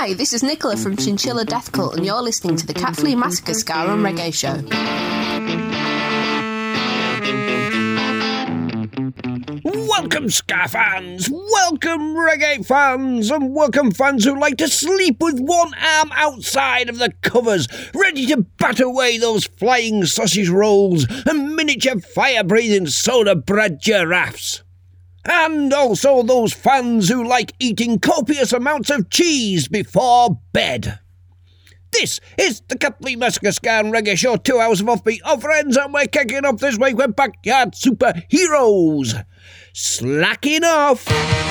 Hi, this is Nicola from Chinchilla Death Cult, and you're listening to the Cat Flea Massacre Ska and Reggae Show. Welcome, Ska fans! Welcome, Reggae fans! And welcome, fans who like to sleep with one arm outside of the covers, ready to bat away those flying sausage rolls and miniature fire breathing soda bread giraffes and also those fans who like eating copious amounts of cheese before bed. This is the Kathleen Maskaskan Reggae Show, two hours of offbeat oh, offends, and we're kicking off this week with Backyard Superheroes. Slacking off!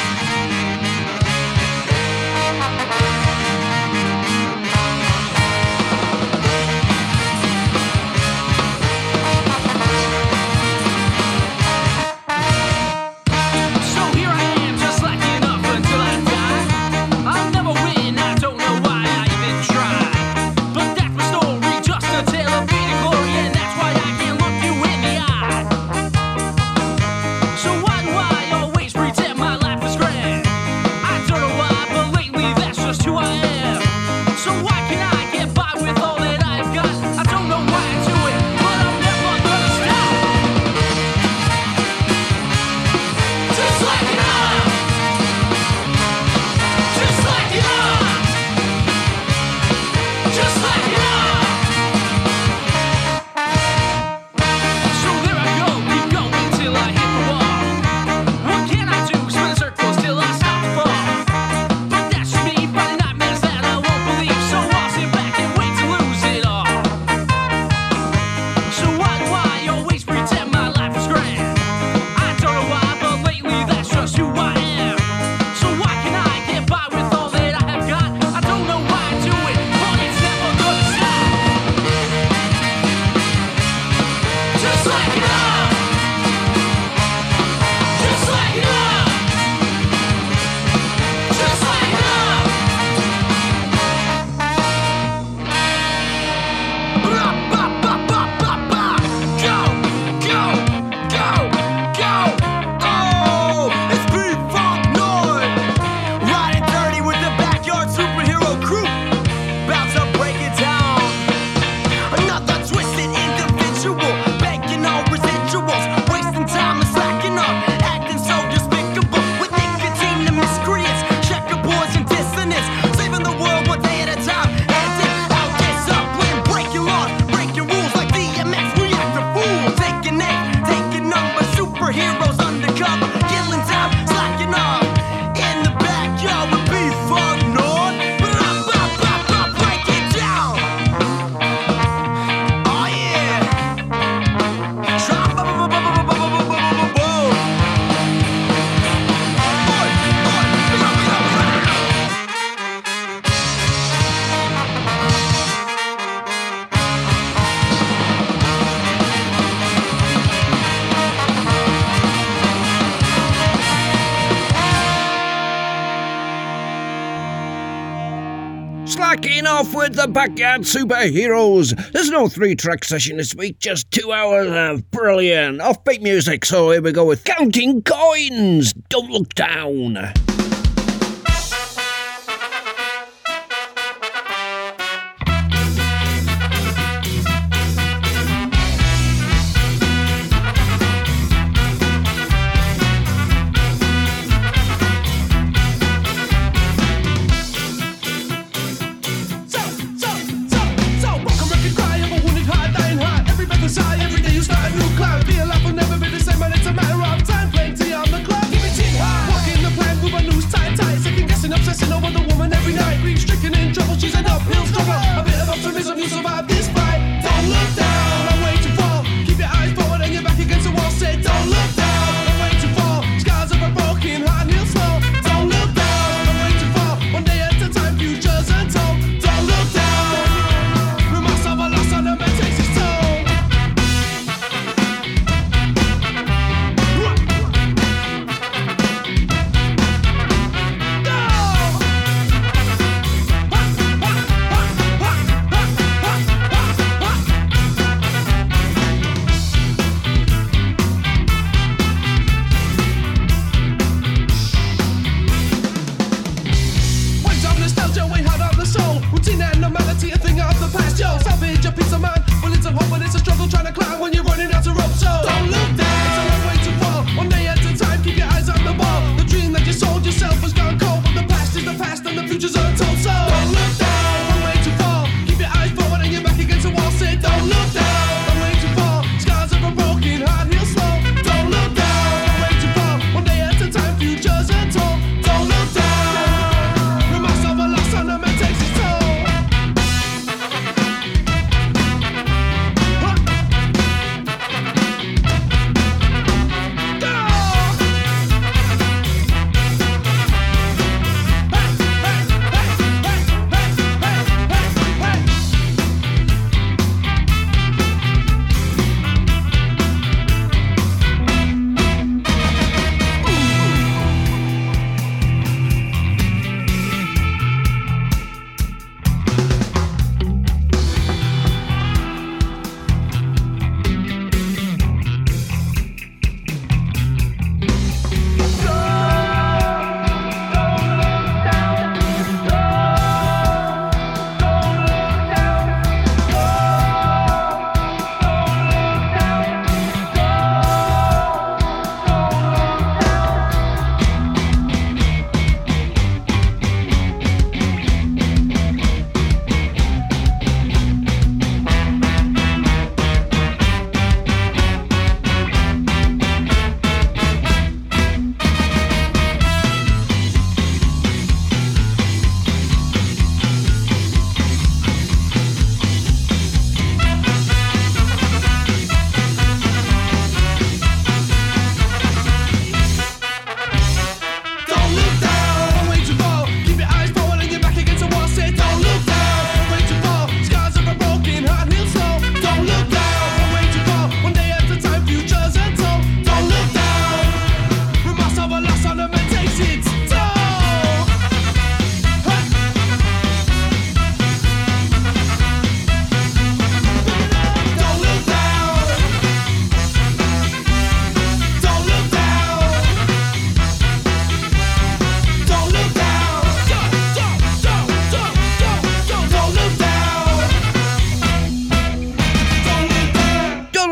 Backyard Superheroes. There's no three track session this week, just two hours of brilliant offbeat music. So here we go with Counting Coins. Don't look down.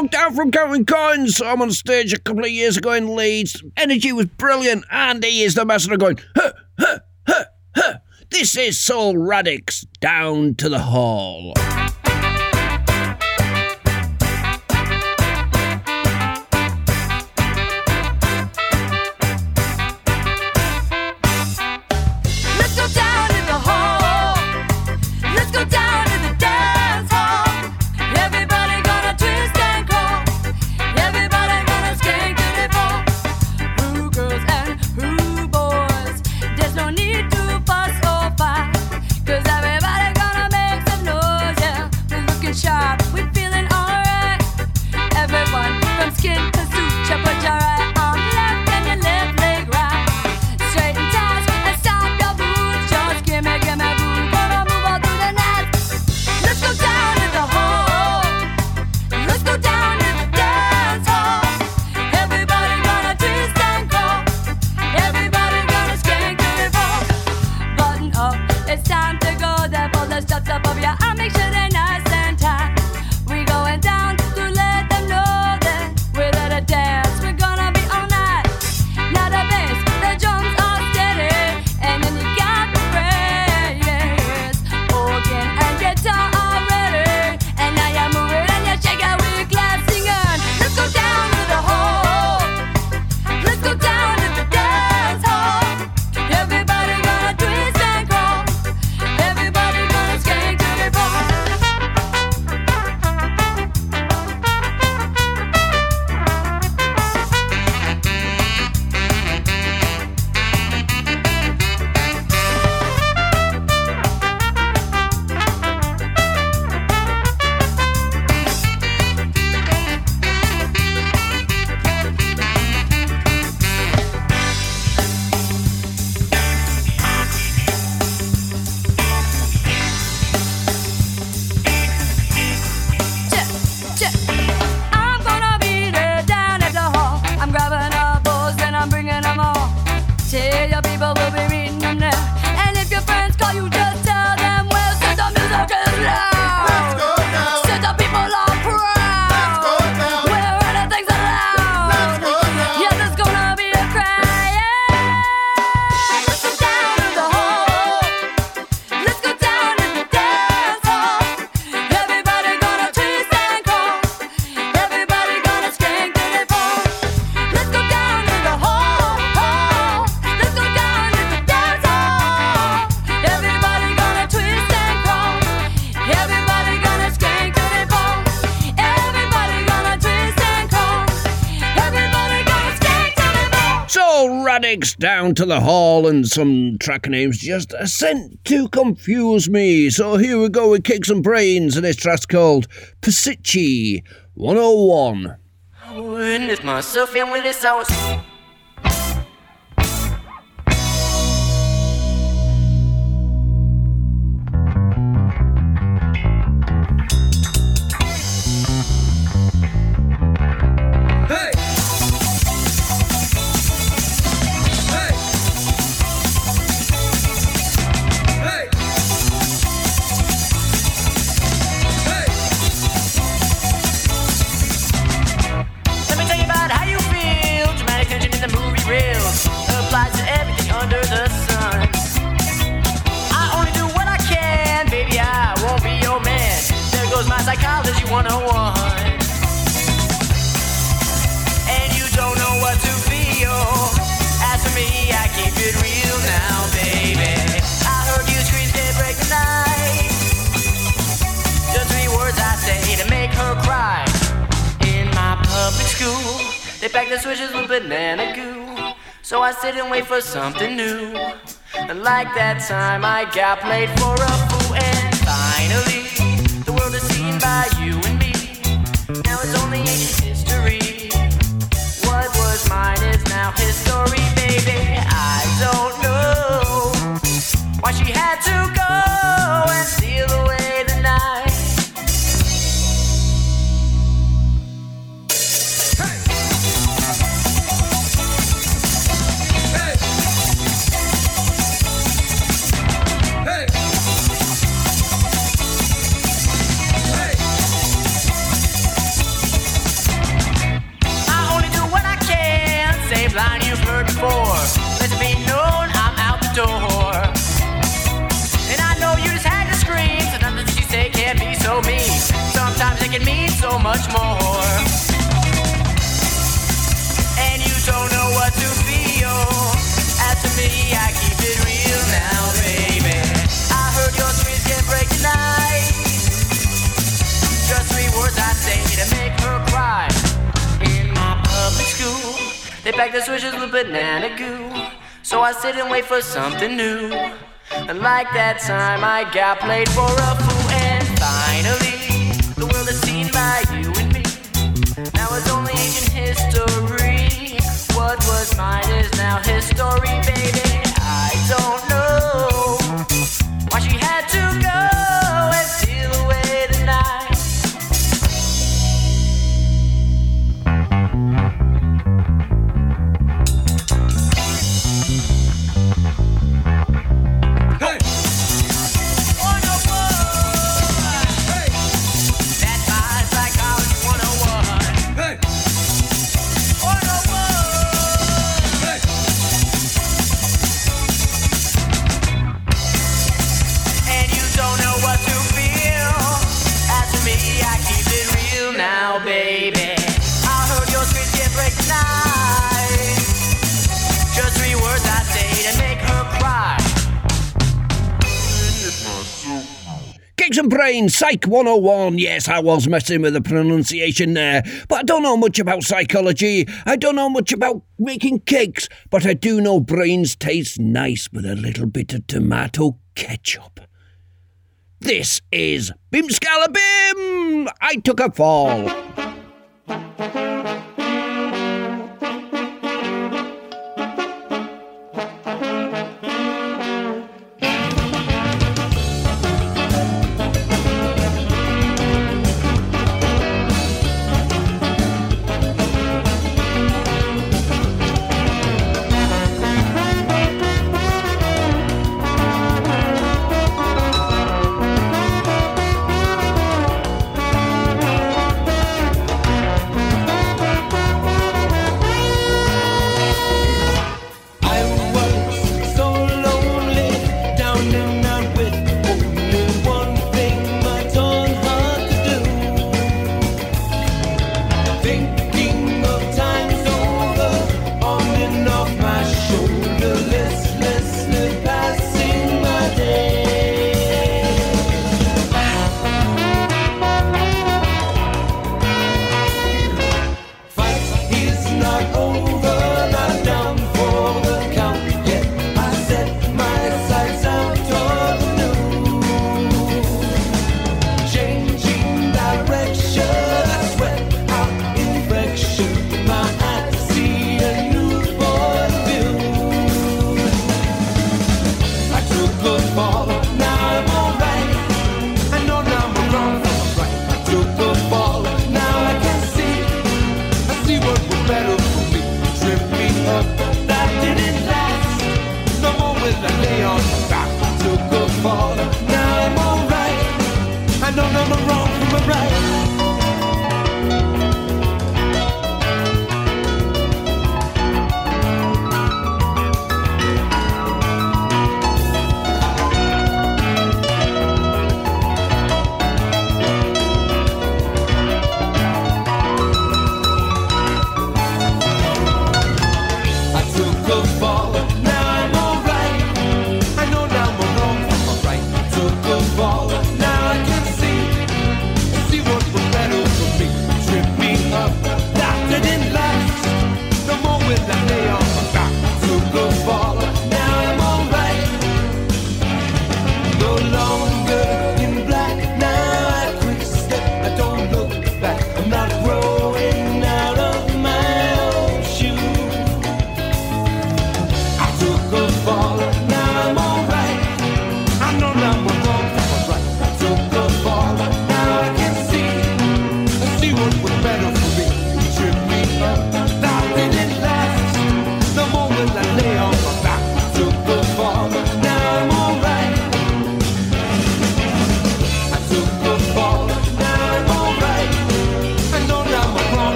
Down out from Counting Coins. So I'm on stage a couple of years ago in Leeds. Energy was brilliant, and he is the master of going, huh, huh, huh, huh. This is Soul Radix, down to the hall. Radix down to the hall and some track names just are sent to confuse me. So here we go with Kicks and Brains and this track's called Pasichi 101. Witness myself in with this sauce. Pack the switches with banana goo. So I sit and wait for something new. And like that time I got played for a fool. And finally, the world is seen by you and me. Now it's only ancient history. What was mine is now history, baby. So much more. And you don't know what to feel. As for me, I keep it real now, baby. I heard your screams can break the night. Just three words I say to make her cry. In my public school, they pack the switches with banana goo. So I sit and wait for something new. And like that time, I got played for a mine is now history, baby. Brains, Psych 101. Yes, I was messing with the pronunciation there, but I don't know much about psychology. I don't know much about making cakes, but I do know brains taste nice with a little bit of tomato ketchup. This is Bim Skala Bim! I took a fall.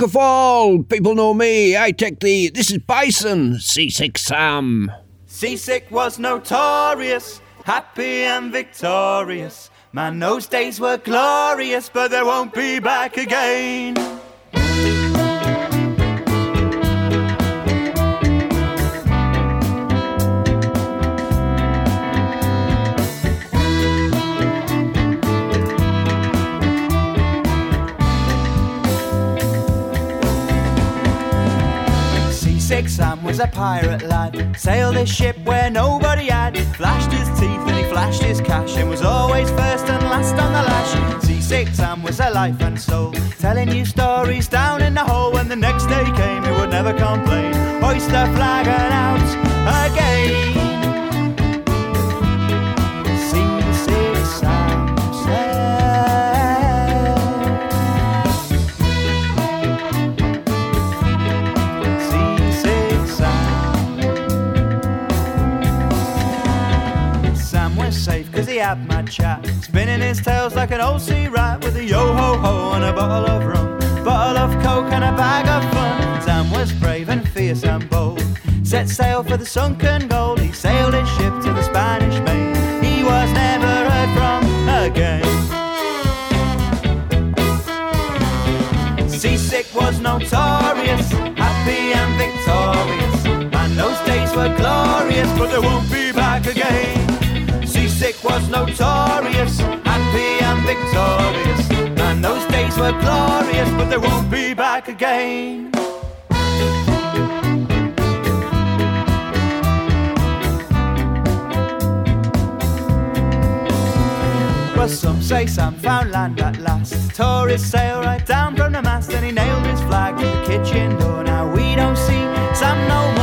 Skala Bim, I took a fall. People know me. I take the. This is Bison, Seasick Sam. Seasick was notorious, happy and victorious. Man, those days were glorious, but they won't be back again. Was a pirate lad, sailed his ship where nobody had. Flashed his teeth and he flashed his cash, and was always first and last on the lash. Seasick Sam was a life and soul, telling you stories down in the hole. When the next day came, he would never complain. Oyster flagging out again. Chat, spinning his tails like an old sea rat with a yo ho ho and a bottle of rum, bottle of coke and a bag of fun. Sam was brave and fierce and bold, set sail for the sunken gold. He sailed his ship to the Spanish main. He was never heard from again. Seasick was notorious, happy and victorious. And those days were glorious, but they won't be back again. Seasick was notorious, happy and victorious. And those days were glorious, but they won't be back again. Well, some say Sam found land at last. Tore his sail right down from the mast, and he nailed his flag to the kitchen door. Now we don't see Sam no more.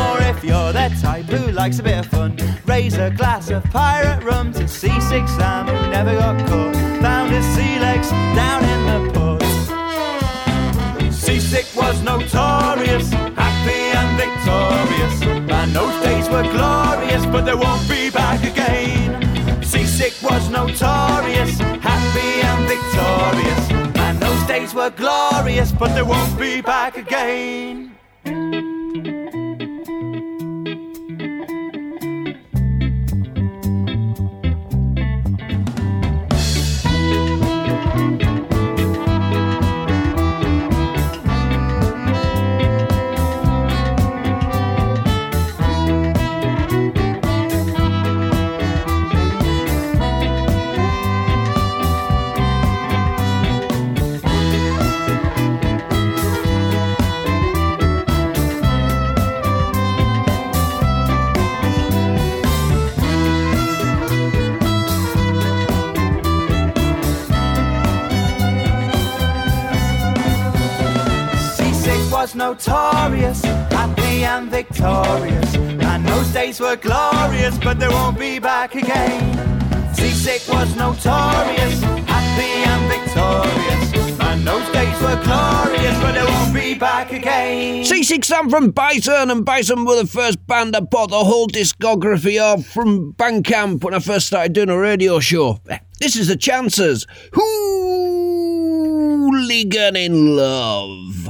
That type who likes a bit of fun, raise a glass of pirate rum to Seasick Sam, who never got caught. Found his sea legs down in the port. Seasick was notorious, happy and victorious. And those days were glorious, but they won't be back again. Seasick was notorious, happy and victorious. And those days were glorious, but they won't be back again. Was notorious, happy and victorious. And those days were glorious, but they won't be back again. Seasick was notorious, happy and victorious. And those days were glorious, but they won't be back again. Seasick Sam from Bison, and Bison were the first band I bought the whole discography of from Bandcamp when I first started doing a radio show. This is the Chances. Hooligan in Love.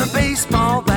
the baseball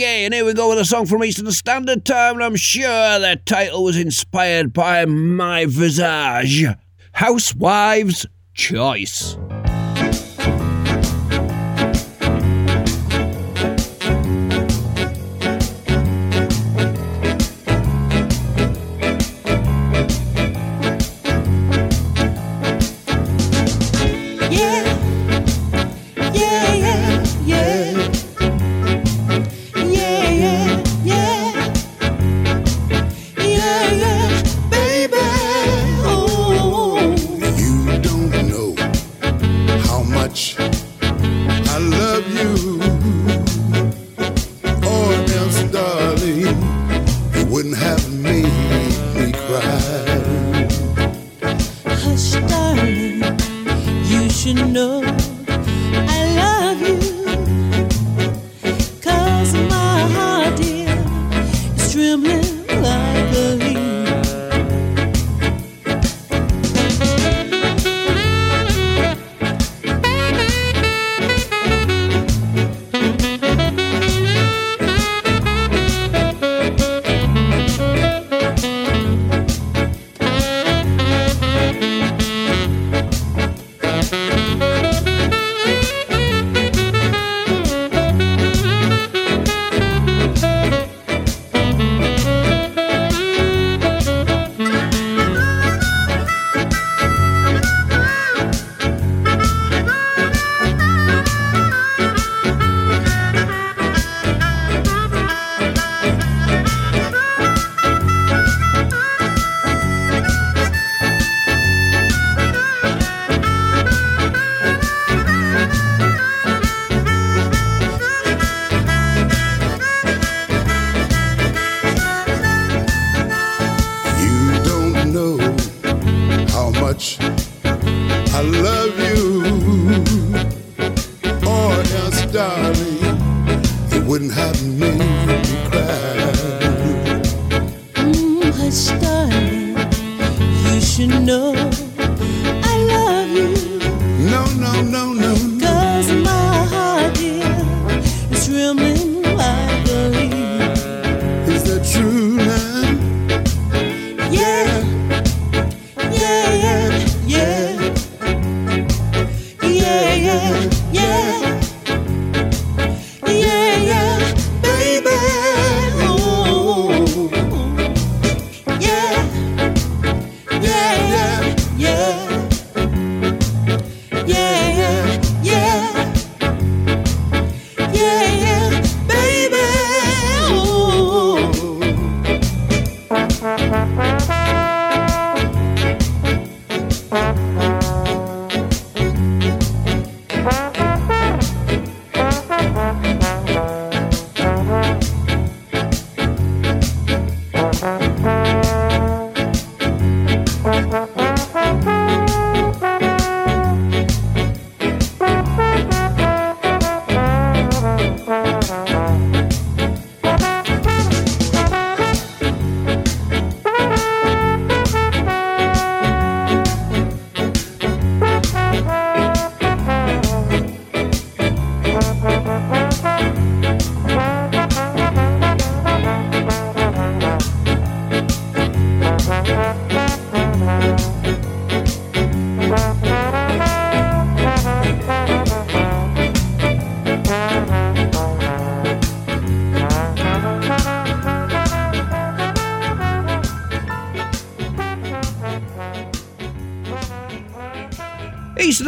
reggae, and here we go with a song from Eastern Standard Time, and I'm sure that title was inspired by My Visage Housewives Choice.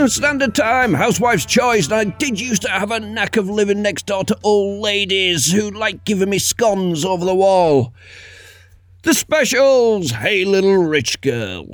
Eastern Standard Time, Housewife's Choice, and I did used to have a knack of living next door to old ladies who liked giving me scones over the wall. The specials, Hey Little Rich Girl.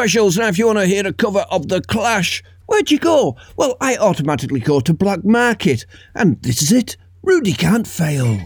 specials. Now, if you want to hear a cover of The Clash, where'd you go? Well, I automatically go to Black Market. And this is it Rudie can't fail.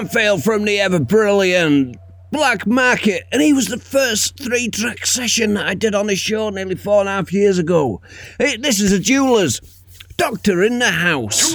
Bramfield from the ever brilliant Black Market, and he was the first three track session that I did on his show nearly four and a half years ago. It, this is a jeweler's Doctor in the House.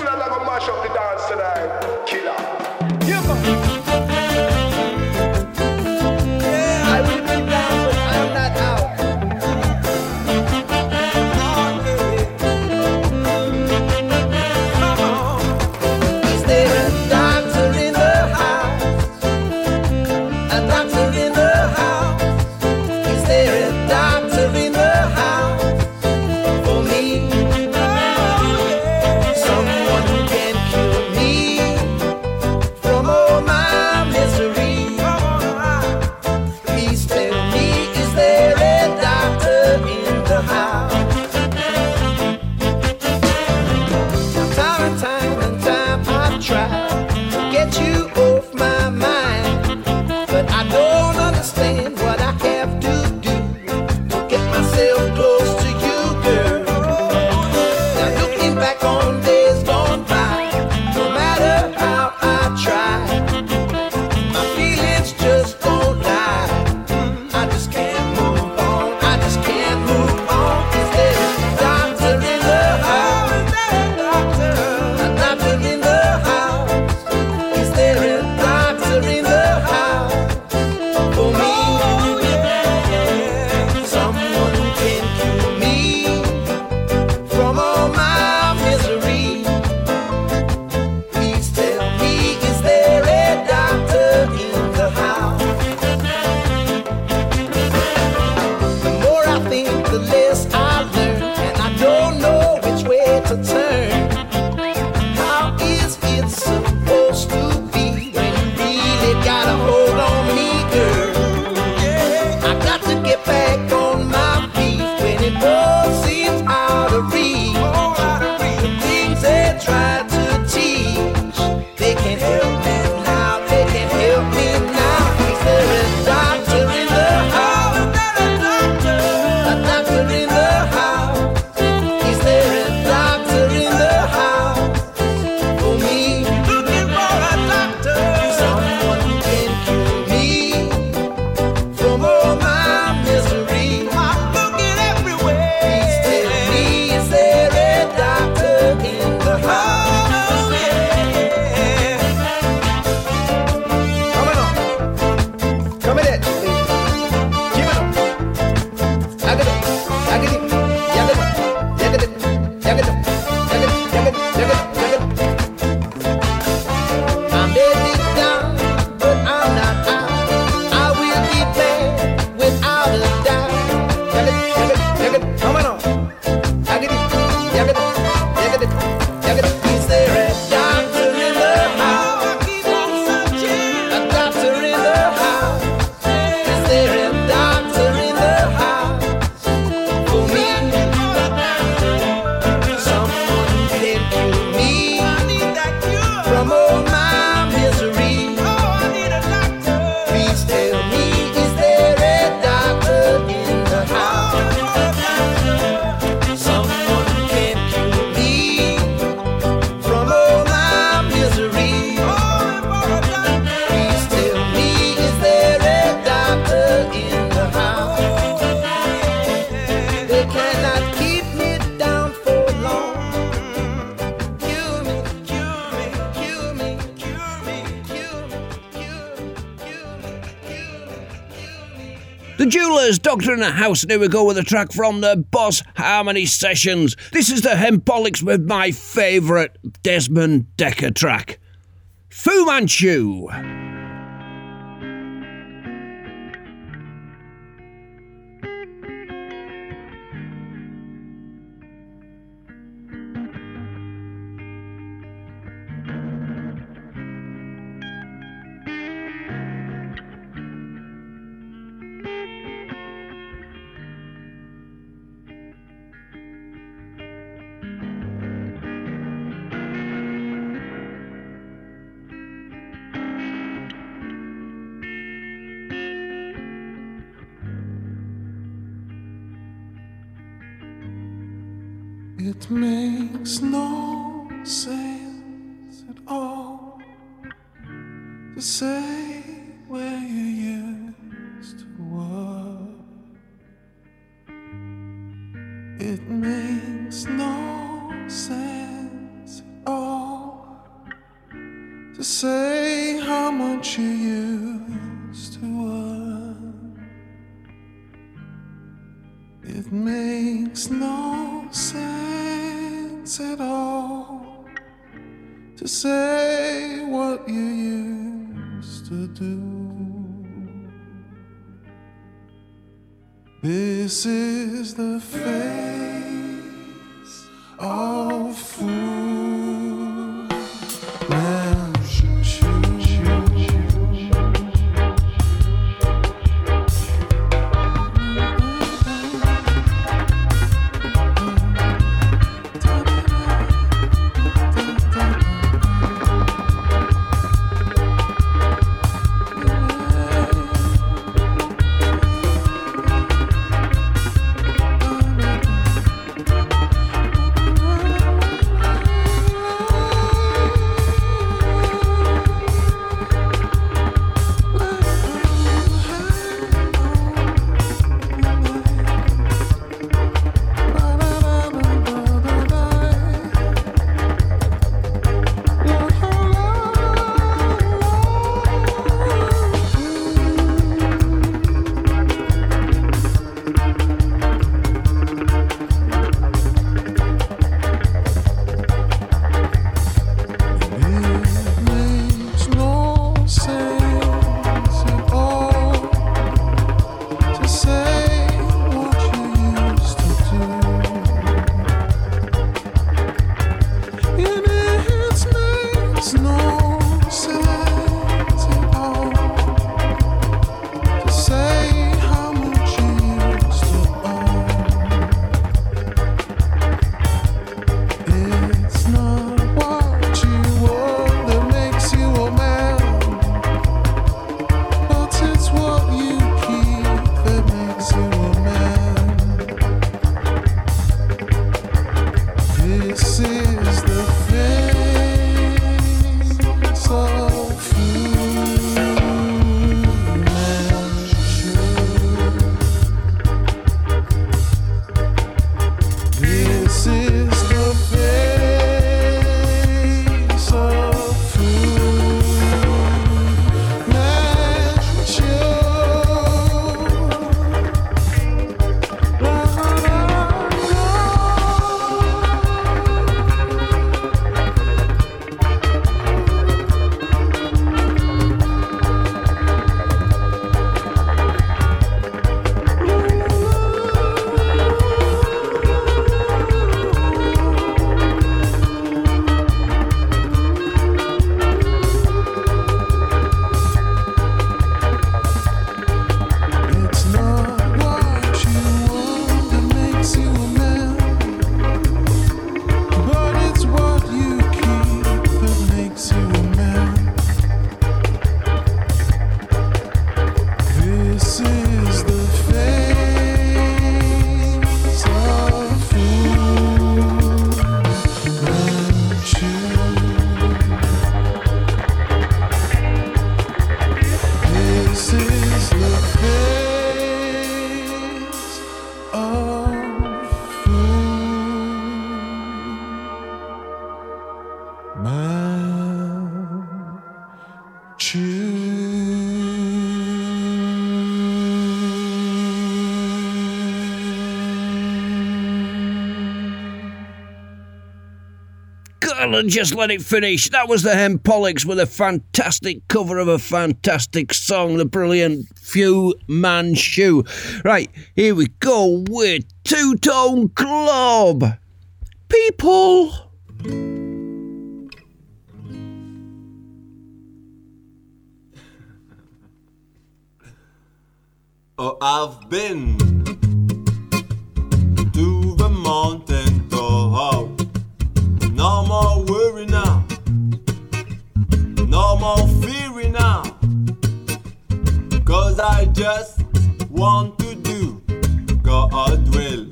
house. And here we go with a track from the Boss Harmony Sessions. This is the Hempolics with my favourite Desmond Dekker track, Fu Manchu. It makes no sense at all to say. And just let it finish. That was the Hempolics with a fantastic cover of a fantastic song, the brilliant Few Man Shoe. Right, here we go with Two Tone Club. People. Oh, I've been to the mountain top. No more worry now. No more fearing now. Cause I just want to do God will.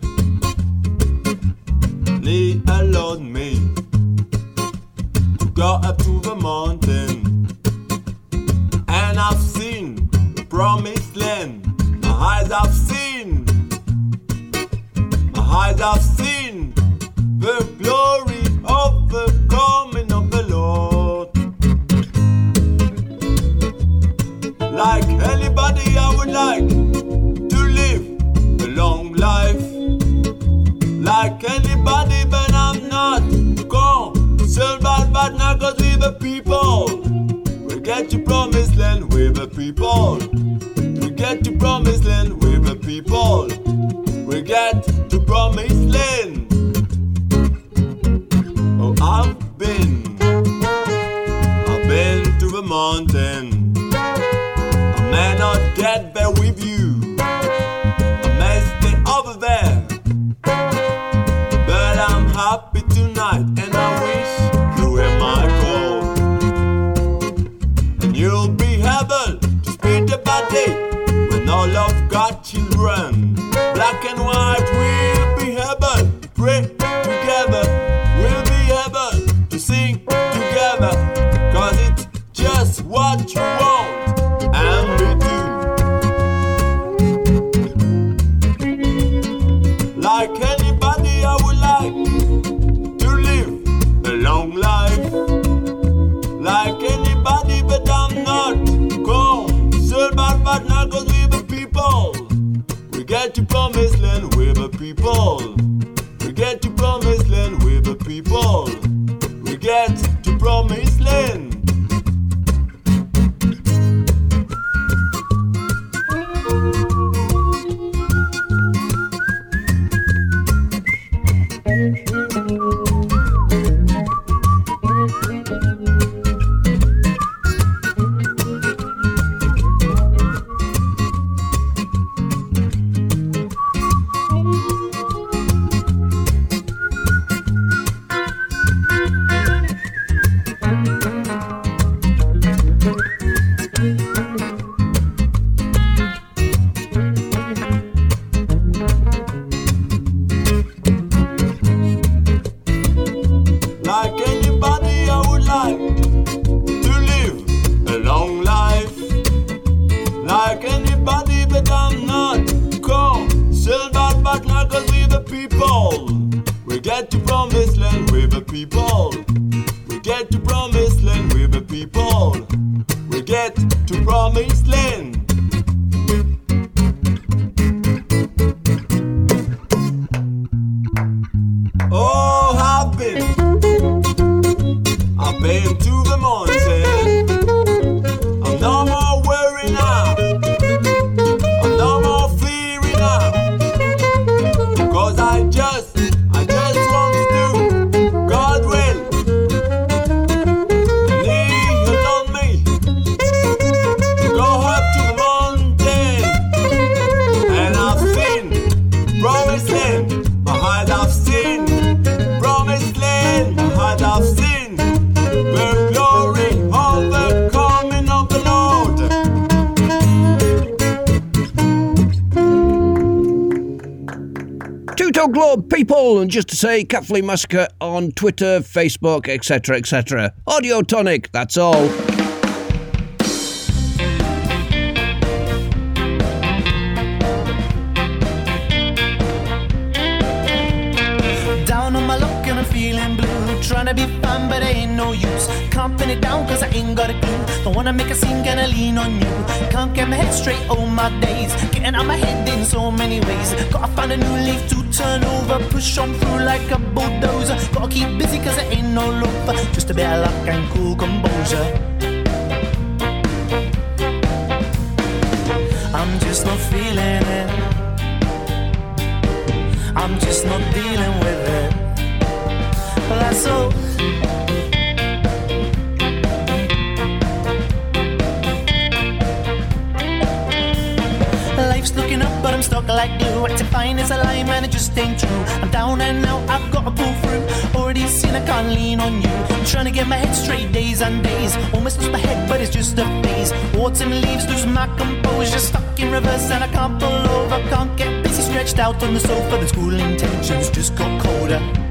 Leave alone me. To go up to the mountain. And I've seen the promised land. My eyes have seen. My eyes have seen the glory of the coming of the Lord. Like anybody, I would like to live a long life. Like anybody, but I'm not concerned about bad now, cause we the people. We get to promised land with the people. We get to promised land with the people. We get to promised land. I've been, I've been to the mountain. I may not get there with you. Say, Flea Massacre on Twitter, Facebook, etc., etc. Audio Tonic, that's all. Down on my luck and I'm feeling blue. Trying to be fun, but ain't no use. Can't it down cause I ain't got a clue. Don't wanna make a scene, gonna lean on you. Can't get my head straight all my days. Getting out my head in so many ways. Gotta find a new leaf turn over. Push on through like a bulldozer. Gotta keep busy cause it ain't no loafer. Just a bit of luck and cool composure. I'm just not feeling man, it just ain't true. I'm down and out, I've got to pull through. Already seen I can't lean on you. I'm trying to get my head straight days and days. Almost lost my head, but it's just a phase. Autumn leaves lose my composure. Stuck in reverse and I can't pull over. Can't get busy, stretched out on the sofa. The school intentions just got colder.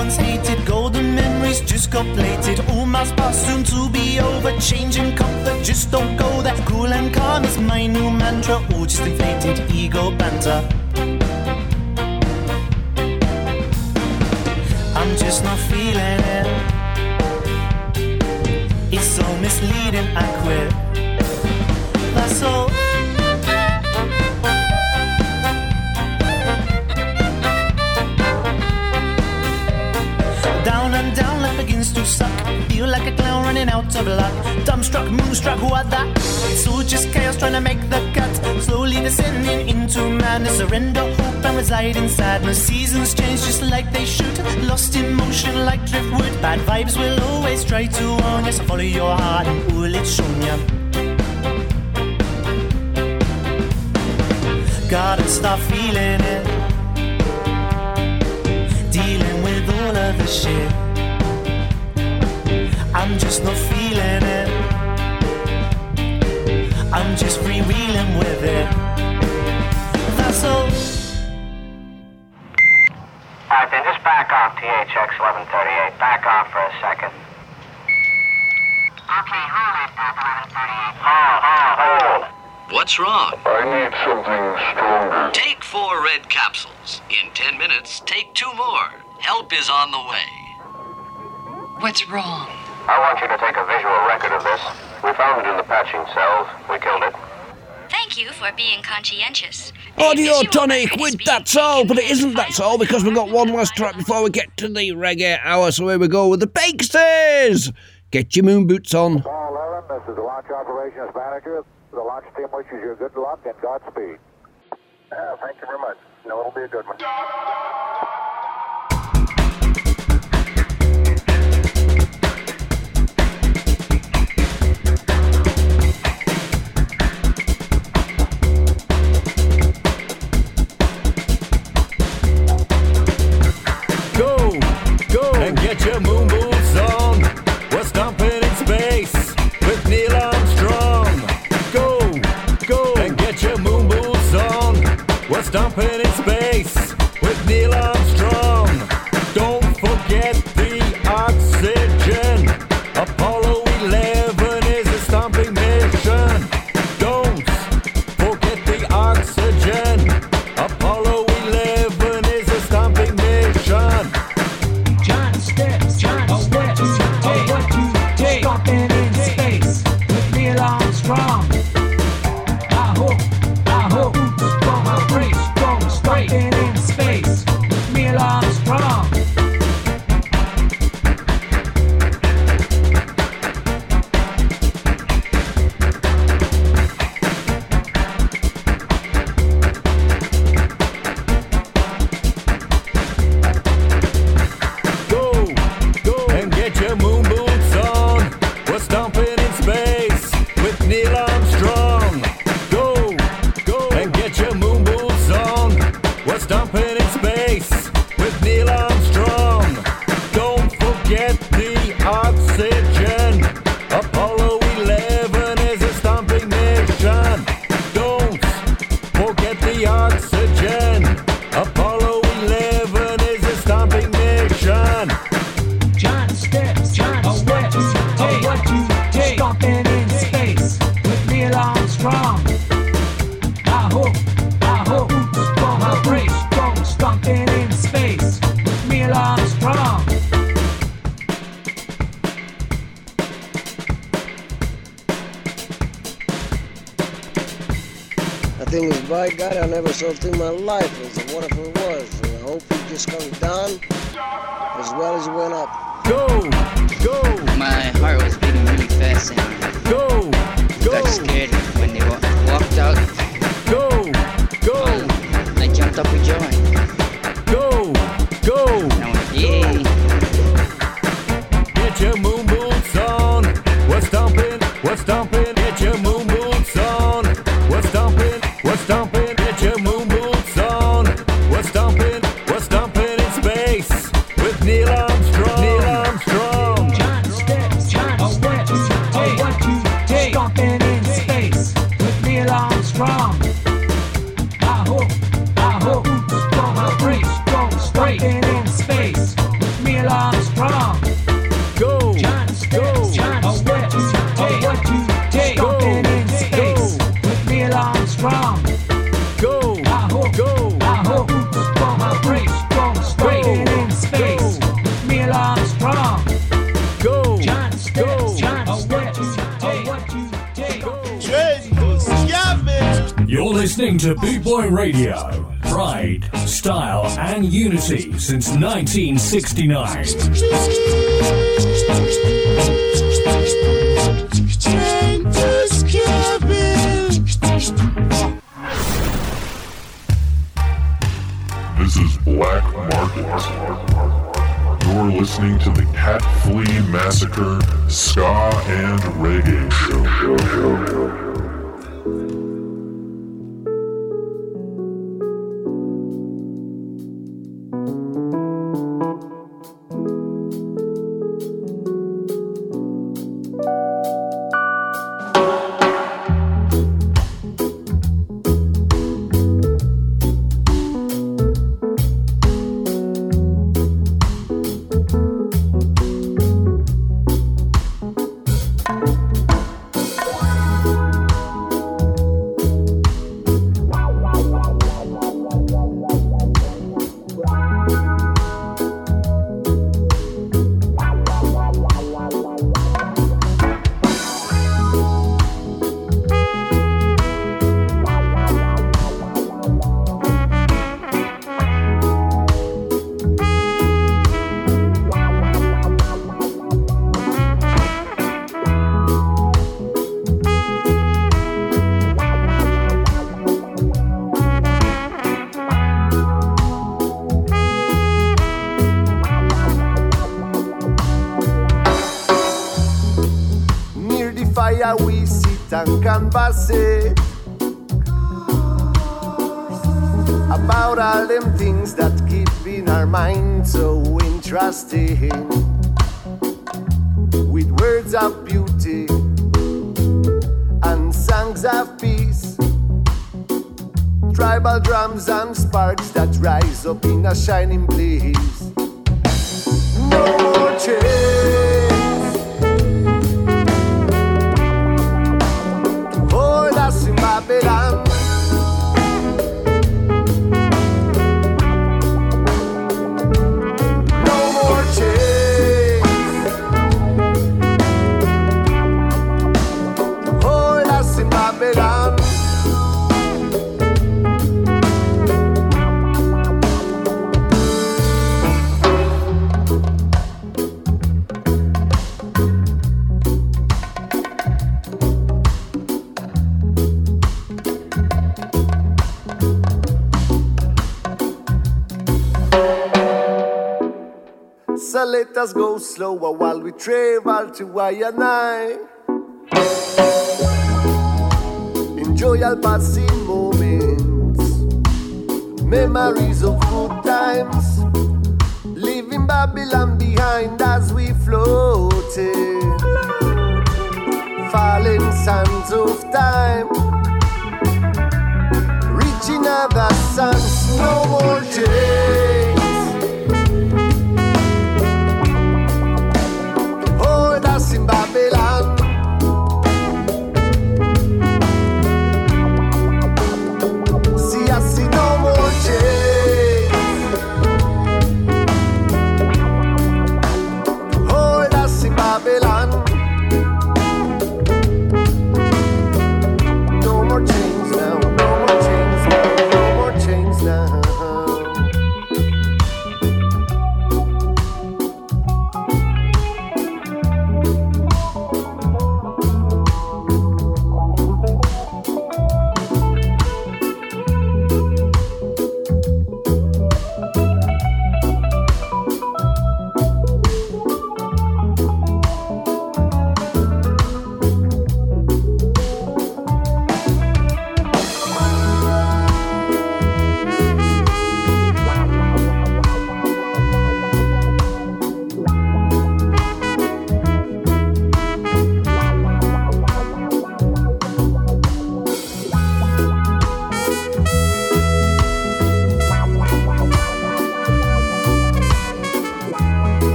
Once hated. Golden memories just got. All my past soon to be over. Changing comfort, just don't go there. Cool and calm is my new mantra. All just inflated ego banter. I'm just not feeling it. It's so misleading, I quit. That's all. To suck. Feel like a clown running out of luck. Dumbstruck, moonstruck, what that? It's all just chaos trying to make the cut. Slowly descending into madness. Surrender hope and reside in sadness. Seasons change just like they should. Lost in motion like driftwood. Bad vibes will always try to warn you. So follow your heart and all it's shown you. Gotta start feeling it. Dealing with all of the shit. I'm just not feeling it. I'm just freewheeling with it. That's all. Alright, then just back off THX 1138. Back off for a second. Okay, hold it, 1138. Hold, hold, hold. What's wrong? I need something stronger. Take four red capsules. In ten minutes, take two more. Help is on the way. What's wrong? I want you to take a visual record of this. We found it in the patching cells. We killed it. Thank you for being conscientious. Audio tonic with That's All, but it isn't That's All because we've got one last track before we get to the reggae hour. So here we go with the Bakesters. Get your moon boots on. Apollo 11, this is the launch operations manager. The launch team wishes you good luck and Godspeed. Yeah, thank you very much. No, it'll be a good one. And get your moon boots on. We're stomping in space with Neil Armstrong. Go, go, and get your moon boots on. We're stomping Through my life as since 1969. us go slower while we travel to Wayanai. Enjoy our passing moments, memories of good times, leaving Babylon behind as we floated, falling sands of time, reaching other suns, no more change.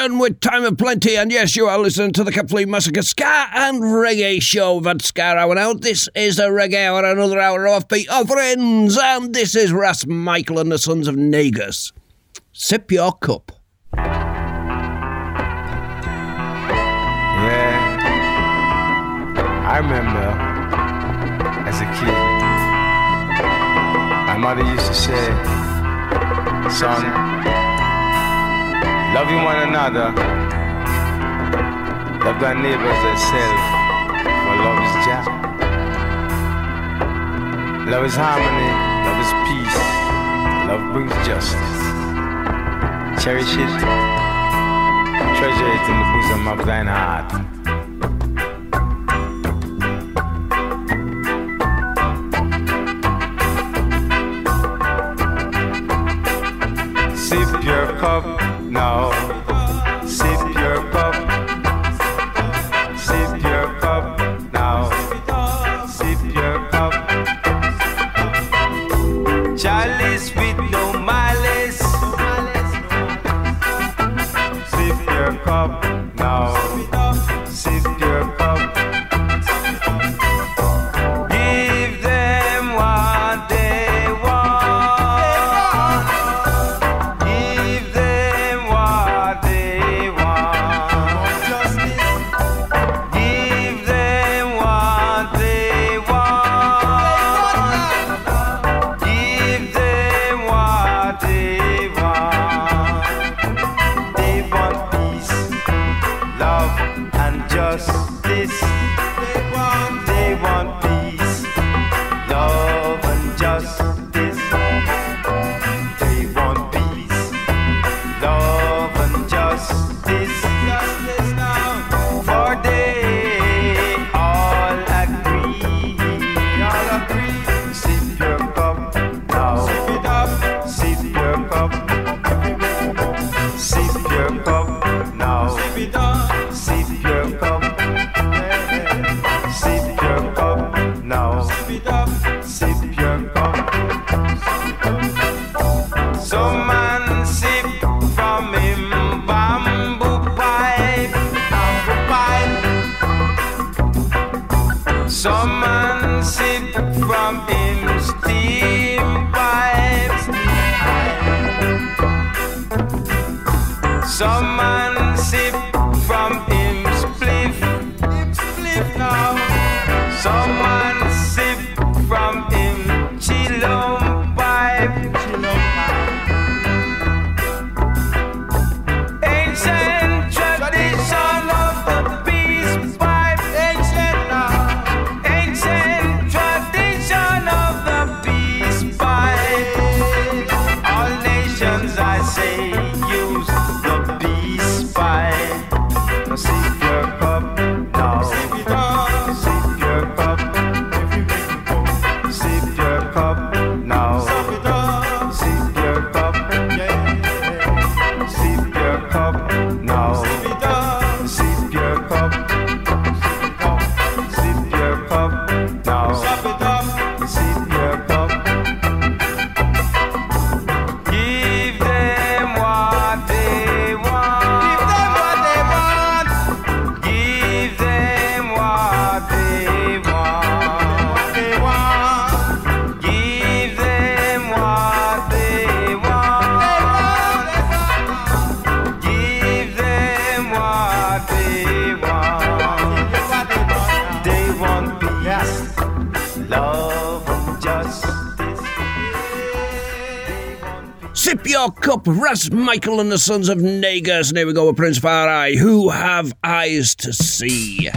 With Time of Plenty, and yes, you are listening to the Complete Massacre Ska and Reggae Show. That Ska Hour out. This is a Reggae Hour, another hour of offbeat offerings, and this is Ras Michael and the Sons of Negus. Sip your cup. Yeah, I remember as a kid, my mother used to say, son. Loving one another, love thy neighbor as thyself, for love is just. Love is harmony, love is peace, love brings justice. Cherish it, treasure it in the bosom of thine heart. Sip your cup now. up. Ras Michael and the sons of Negus, and here we go with Prince Far I, who have eyes to see.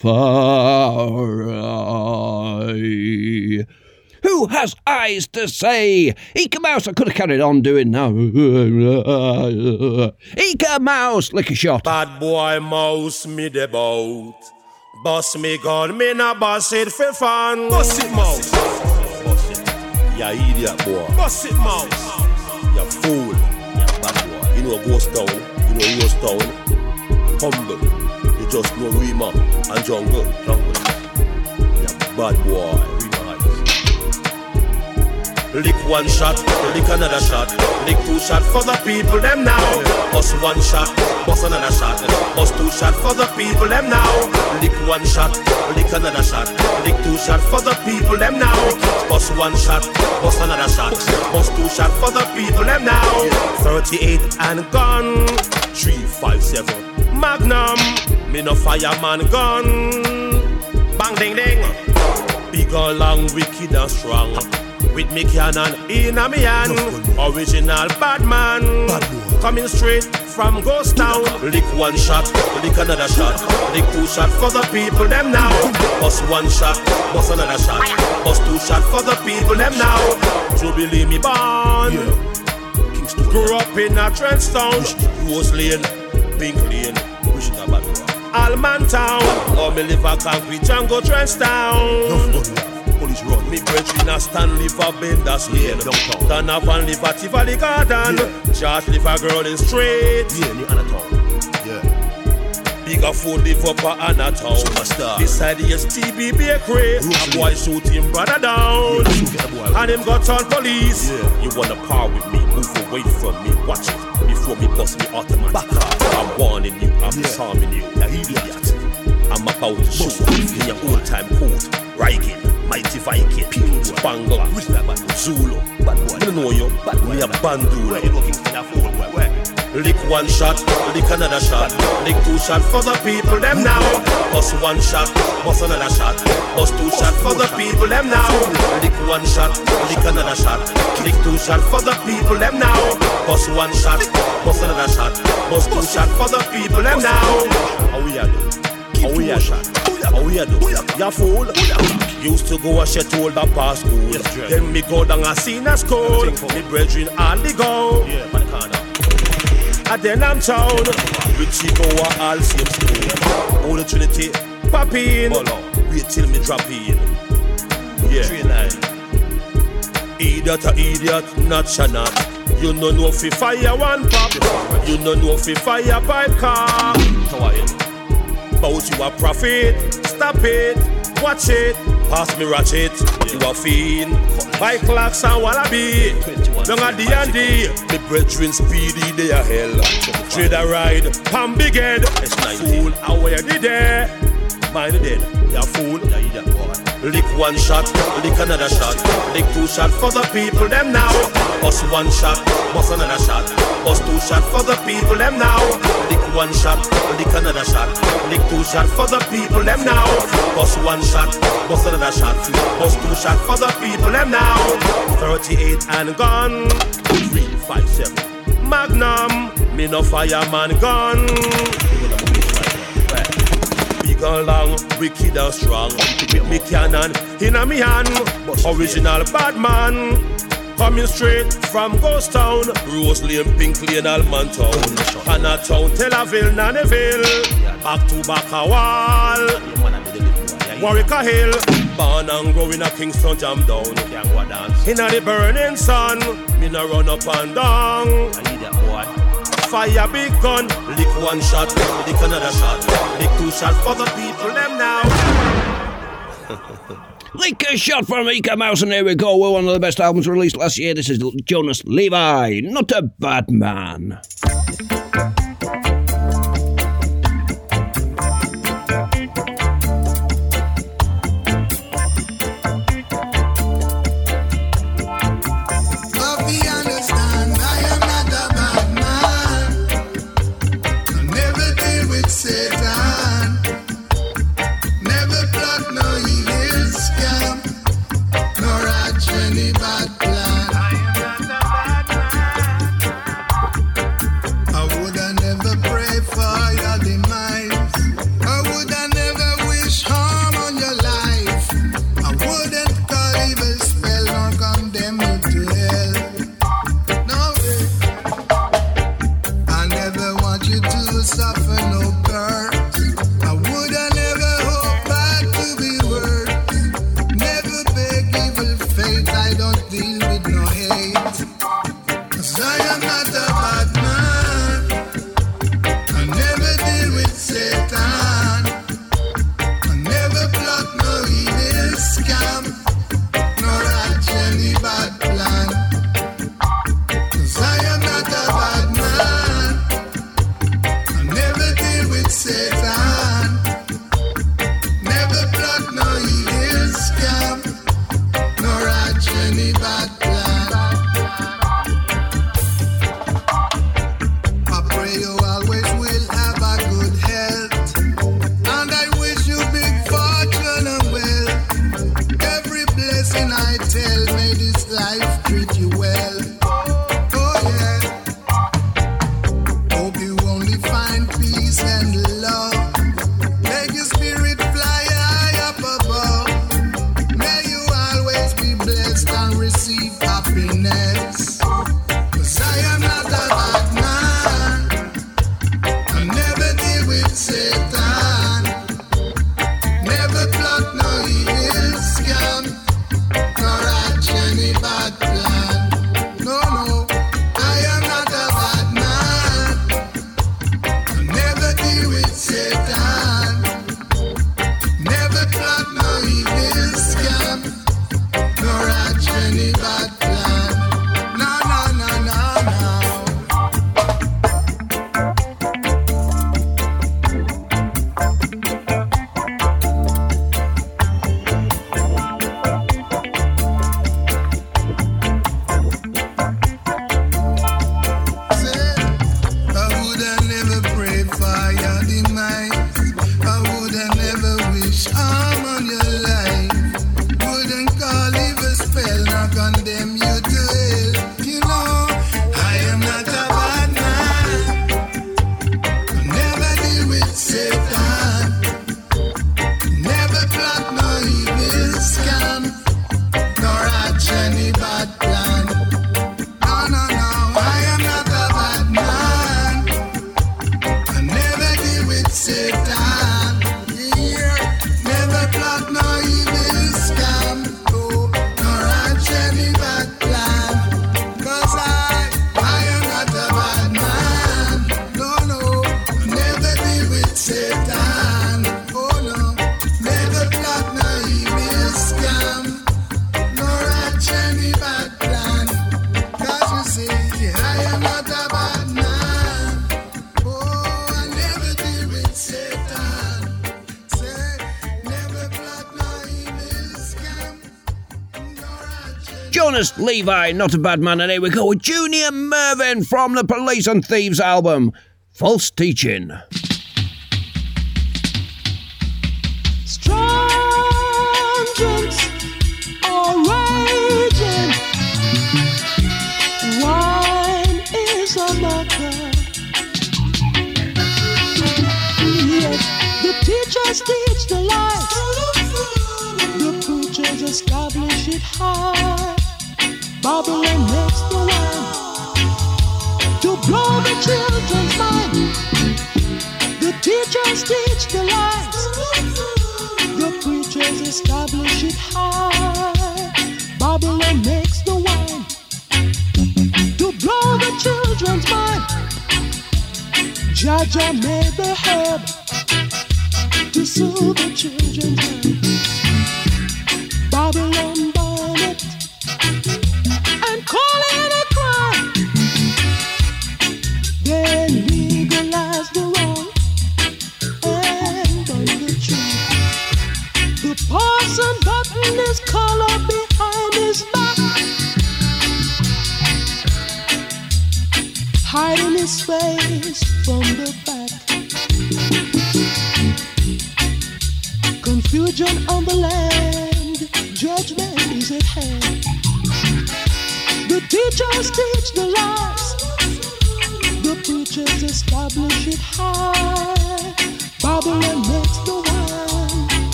Prince Farai. Who has eyes to say? Eek-A-Mouse, I could have carried on doing now. Eka Mouse, lick a shot. Bad boy mouse me the boat. Boss me gun, me na boss it for fun. Boss it mouse. Boss it. Ya idiot boy. Boss it mouse. Ya fool. Ya bad boy. You know a ghost town. You know a ghost town. Humble. Just know Rima and jungle. Jungle. Ya bad boy. Lick one shot, lick another shot, lick two shot for the people them now. Bust one shot, bust another shot, bust two shot for the people them now. Lick one shot, lick another shot, lick two shot for the people them now. Bust one shot, bust another shot, bust two shot for the people them now. 38 and gun, 357 Magnum, me no fireman gun. Bang ding ding, big or long, wicked and strong. With me cannon in a me hand. Original bad man Coming straight from Ghost Town. Lick one shot, lick another shot. Lick two shot for the people them now. Bust one shot, bust another shot. Bust two shot for the people them now. Jubilee me born. Grew up in a trench town Rose Lane, Pink Lane Allman Town Or me live a concrete jungle trench town police run. Me brethren a stand live a Benders Lane. Downtown. Donovan live a Tivoli Garden. George live a girl in straight. Yeah, near Hannah Town. Yeah. Bigger food live up a Hannah Town. Superstar. Beside the STB bakery. A boy shoot him brother down. and him got on police. Yeah. You wanna par with me? Move away from me. Watch it. Before me bust me automatic. Back. I'm warning you. I'm disarming you. Now idiot. I'm about to shoot in your old time court. Riking. Mighty Viking, Bangla, Zulu. I don't know you, bad boy. Me a Bandu. Where you looking for your phone? Where, where? Lick one shot, lick another shot, lick two shot for the people them now. Bust one shot, bust another shot, bust two shot for the people them now. Lick one shot, lick another shot, lick two shot for the people them now. Bust one shot, bust another shot, bust two shot for the people them now. How we are doing? A shot? How we a do? Ya fool. Used to go a shed hold a past school. Then me go down a scene senior school. Me brethren on the go. Yeah, man, and then I'm town. Richie go a all same school. Holy Trinity, pop in. Wait till me drop in. Yeah. Idiot a idiot, not shanat. You no know fi fire one pop. You no know fi fire pipe car. How are you? Bout you a profit. Stop it. Watch it. Pass me ratchet. You a fiend. Buy clocks and wallaby. Long at the and the. The brethren speedy they a hell. Trade a ride. Pam big head. Fool. Wear the day. Mind the dead. Ya fool. Idiot boy. Lick one shot, lick another shot, lick two shot for the people them now. Us one shot, bust another shot. Us two shot for the people them now. Lick one shot, lick another shot, lick two shot for the people them now. Us one shot, bust another shot. Us two shot for the people them now. 38 and gone, three five seven. Magnum, me no fireman gun. Big long, wicked and strong. With me cannon in a me hand. Original bad man. Coming straight from Ghost Town, Rose Lane, Pink Lane, Allman Town, Hannah-town, Tel Aviv, Nannyville, back to back a wall, Warwick Hill, born and growing a Kingston jam down. In a the burning sun, me no run up and down. Fire big gun, lick one shot, lick another shot, lick two shots for the people them now. Lick a shot from Ika Mouse, and here we go. We're one of the best albums released last year. This is Jonas Levi, not a bad man. Levi, not a bad man, and here we go. With Junior Murvin from the Police and Thieves album, False Teaching.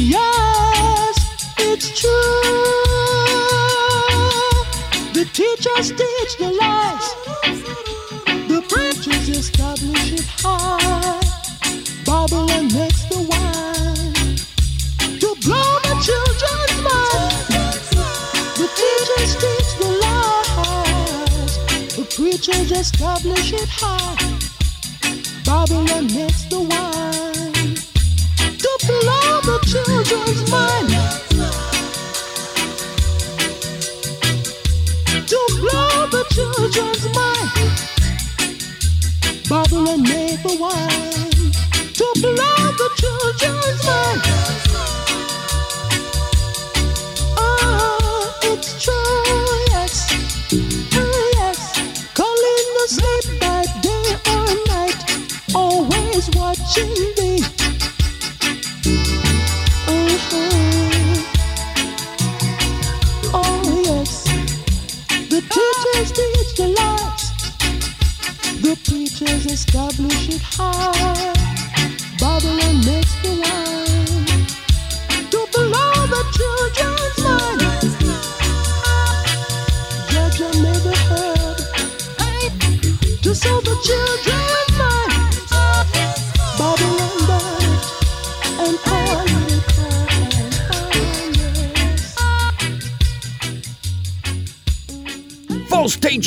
Yes, it's true. The teachers teach the lies. The preachers establish it high. Babylon makes the wine to blow the children's mind. The teachers teach the lies. The preachers establish it high. Babylon makes the wine the children's mind. To blow the children's mind. Babylon made the wine to blow the children's mind. Oh, it's true, yes, yes. Calling by day or night, always watching preachers establish it high.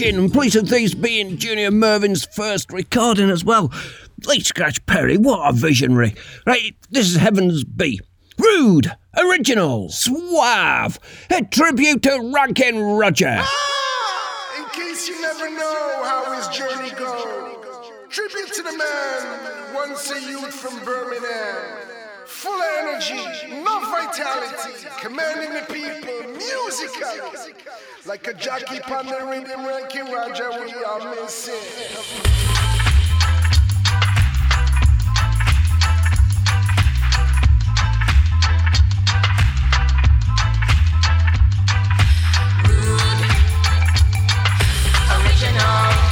Teaching and Police and Thieves being Junior Murvin's first recording as well. Lee Scratch Perry, what a visionary. Right, this is Heaven's B. Rude, original, suave, a tribute to Ranking Roger. Ah! In case you never know how his journey goes, tribute to the man, once a youth from Birmingham. Full of energy, vitality, commanding the people musically. Like a jockey on the rhythm, Ranking Roger, we are missing. Original.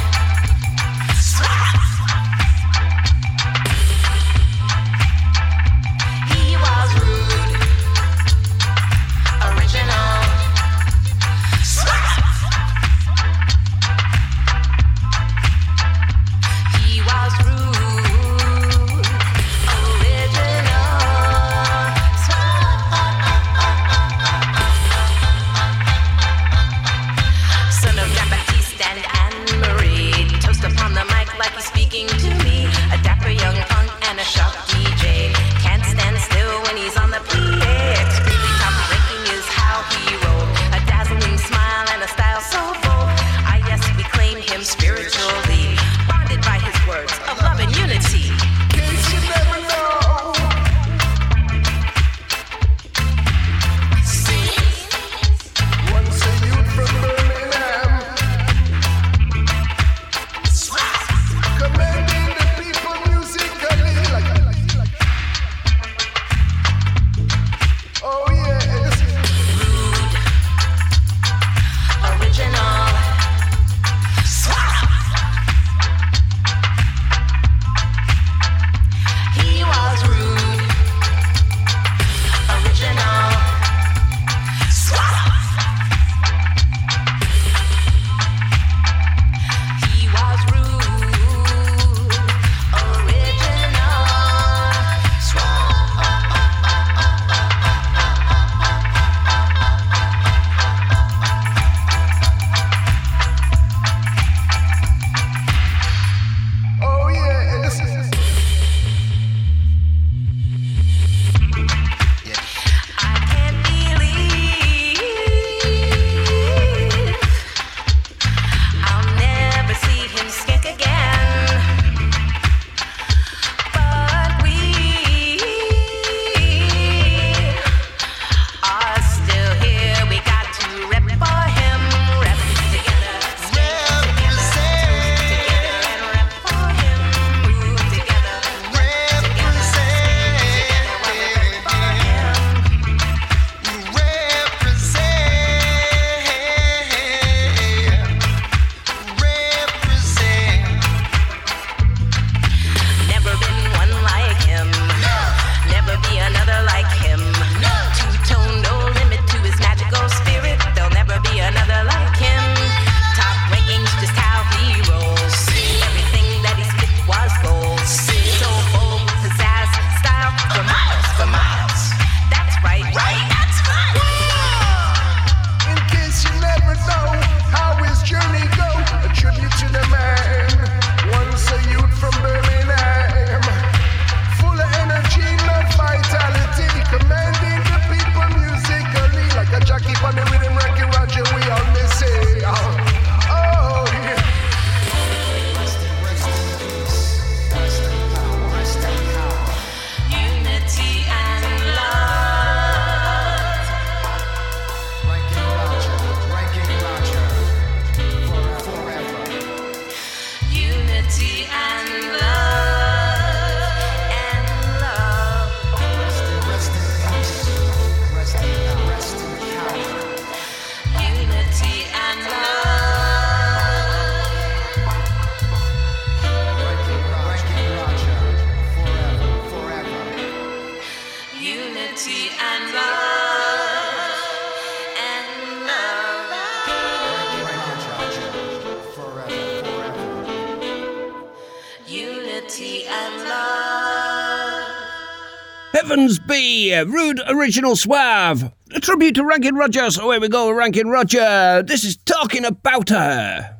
Rude Original Suave. A tribute to Ranking Roger. So oh, here we go, Ranking Roger. This is Talking About Her.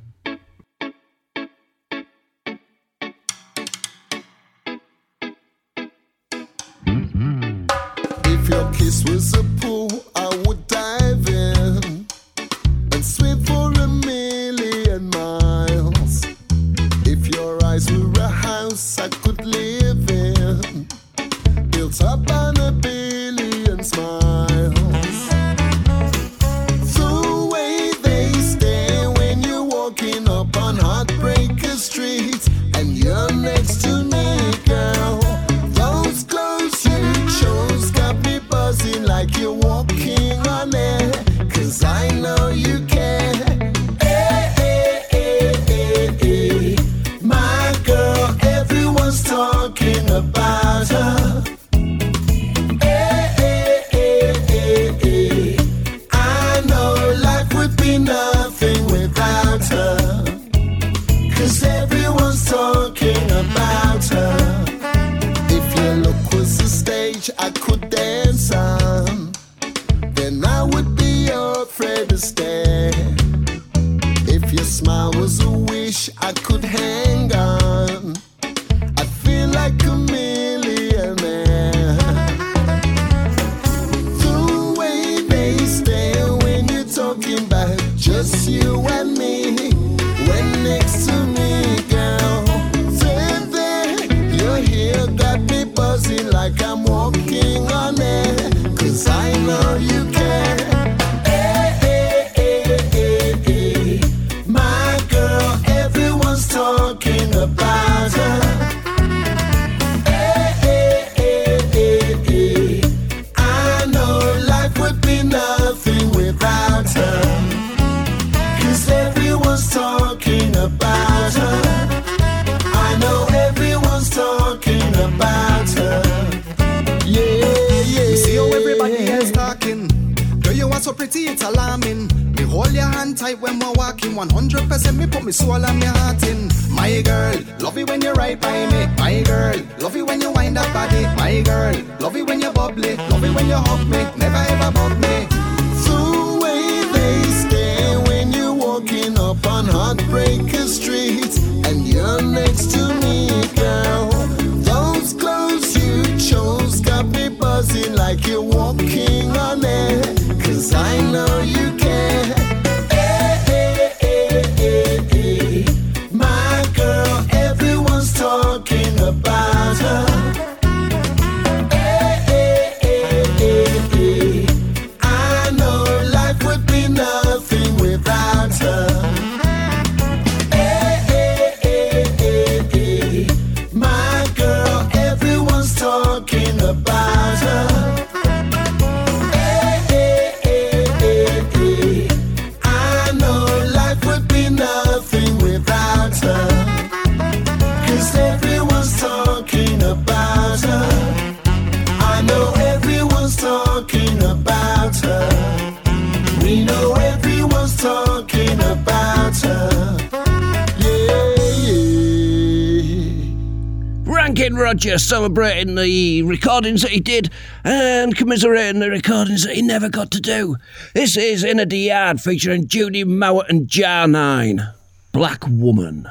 celebrating the recordings that he did and commiserating the recordings that he never got to do. This is In a Yard featuring Judy Mowatt and Jah9, Black Woman.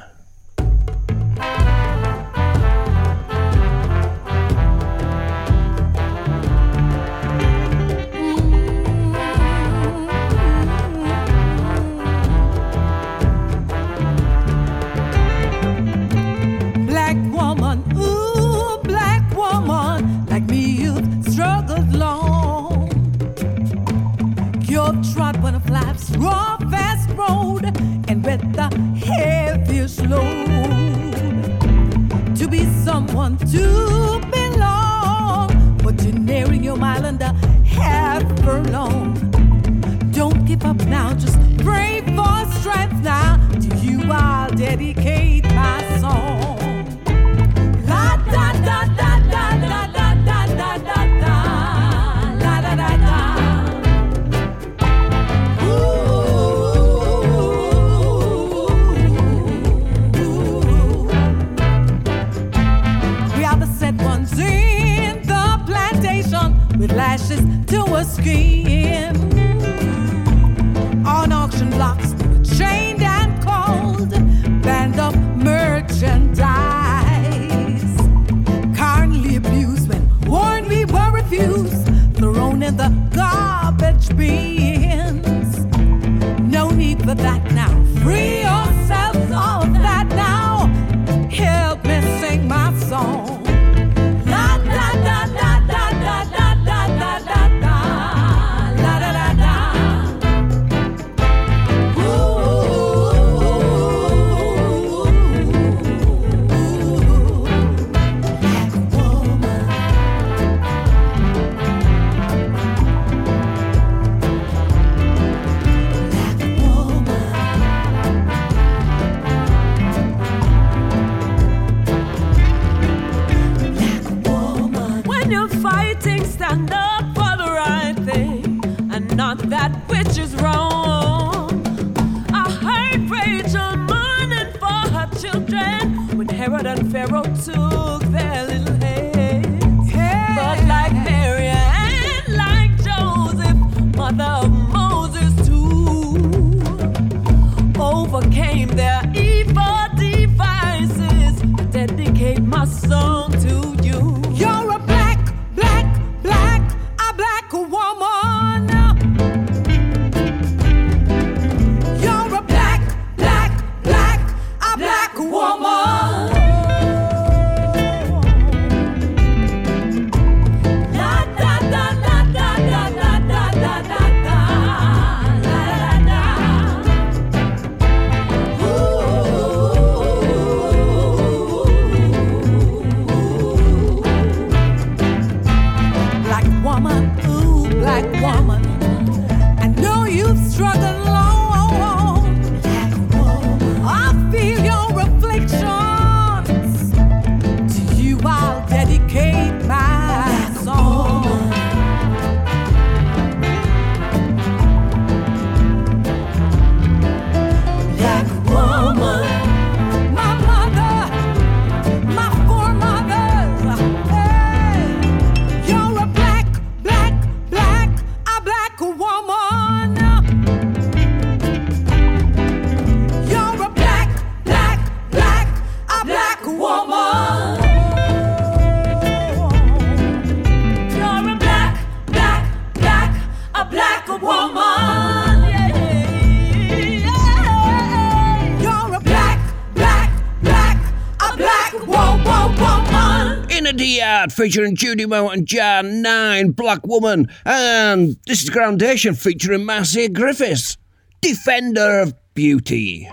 Bad featuring Judy Mo and Jah9, Black Woman. And this is Groundation featuring Marcia Griffiths, Defender of Beauty.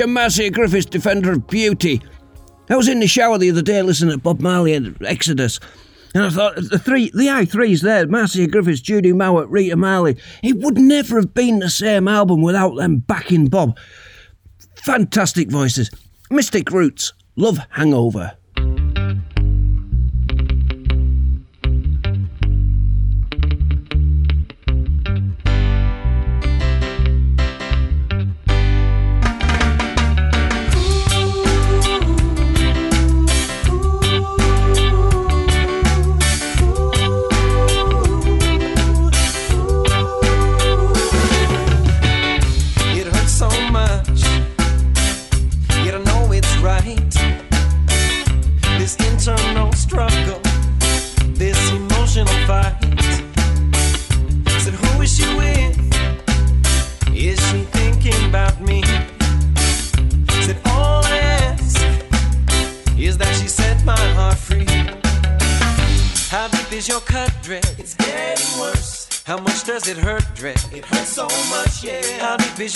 Marcia Griffiths, Defender of Beauty. I was in the shower the other day listening to Bob Marley and Exodus. And I thought the three, the I threes there, Marcia Griffiths, Judy Mowatt, Rita Marley. It would never have been the same album without them backing Bob. Fantastic voices. Mystic Roots, Love Hangover.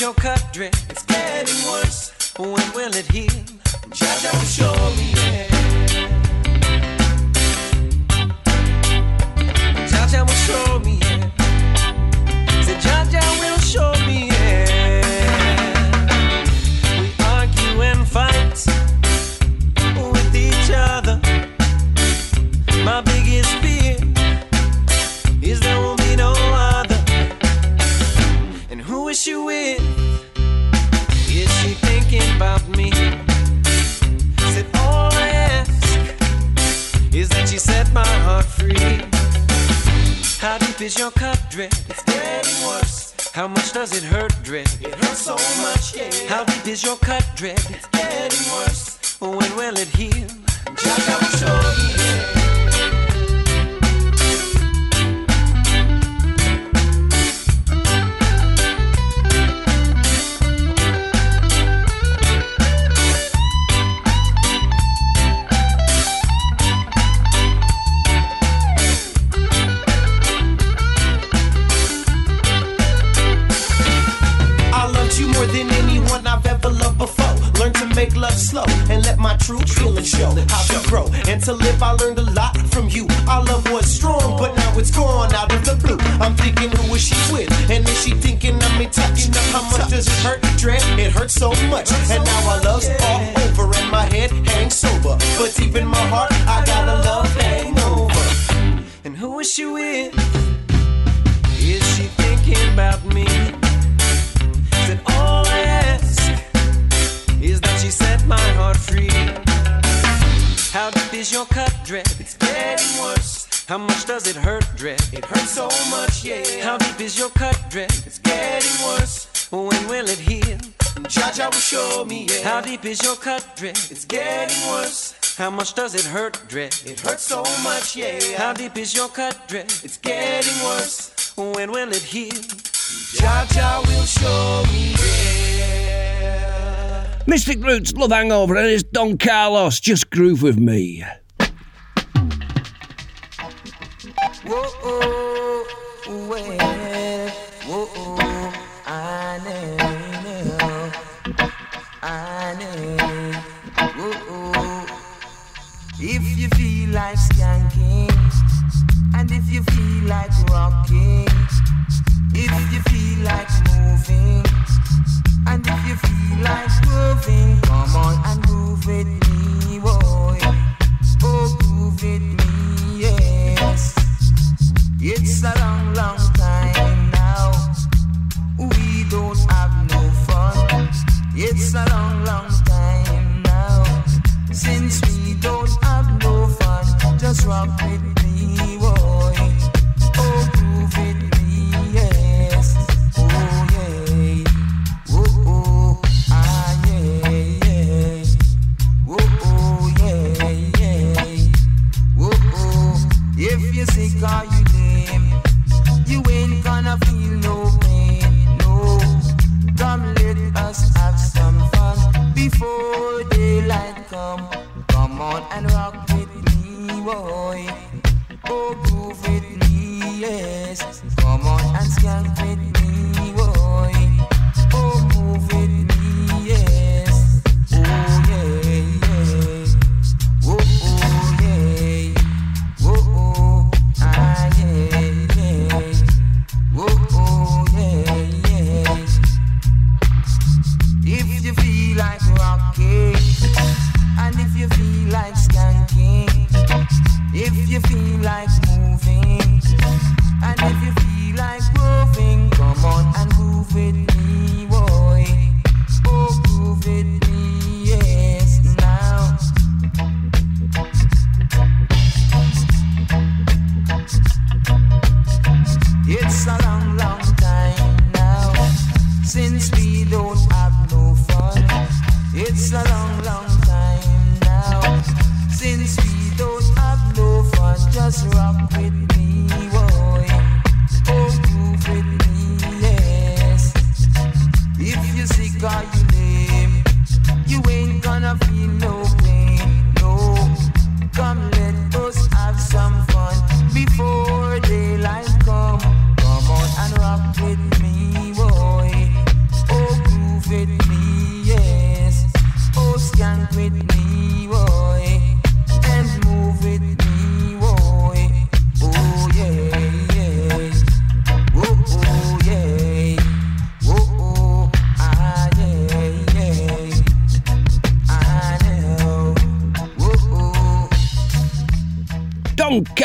Your cut, dread? It's getting worse. When will it heal? Is your cut, dread? Love slow and let my true feelings show how to grow. And to live, I learned a lot from you. Our love was strong, but now it's gone out of the blue. I'm thinking, who is she with? And is she thinking of me touching? How much does it hurt, dread? It hurts so much. And now our love's all over, and my head hangs sober. But deep in my heart, I got a love hangover. And who is she with? So much, yeah. How deep is your cut, dread? It's getting worse. When will it heal? Jah Jah will show me, yeah. How deep is your cut, dread? It's getting worse. How much does it hurt, dread? It hurts so much, yeah. How deep is your cut, dread? It's getting worse. When will it heal? Jah Jah will show me, yeah. Mystic Roots, Love Hangover, and it's Don Carlos. Just groove with me. If you feel like skanking, and if you feel like rocking, if you feel like moving, and if you feel like grooving, come on and groove with me, boy. Oh, groove with me. It's a long, long time now. We don't have no fun. It's a long, long time now. Since we don't have no fun, just rock with me, boy. Oh, groove with me, yes. Oh, yeah. Oh, oh, ah, yeah, yeah. Oh, oh, yeah, yeah. Whoa, oh, if you're sick and rock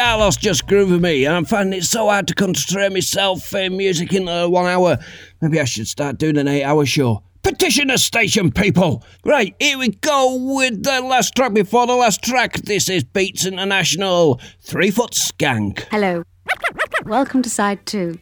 Carlos just grooving me, and I'm finding it so hard to concentrate myself in music in the one hour. Maybe I should start doing an eight hour show. Petition the station, people! Right, here we go with the last track before the last track. This is Beats International, Three Foot Skank. Hello. Welcome to Side 2.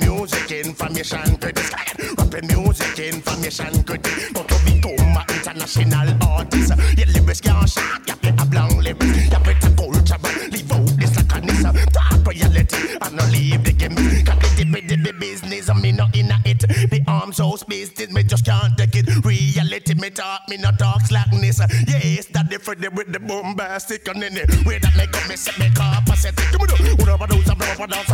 Music information critics. Rapping music information critics. But to become an international artist, your lyrics can't shot. You play a blank lyrics. You better culture, but leave out this nissa. Talk reality and not leave the game. Cause the dibby dibby business, me not in it. The arms house business, me just can't take it. Reality, me talk, me not talk slackness. Yes, that Freddy with the bombastic and in it. Way that make up me set me. Come on, what about those I'm over dance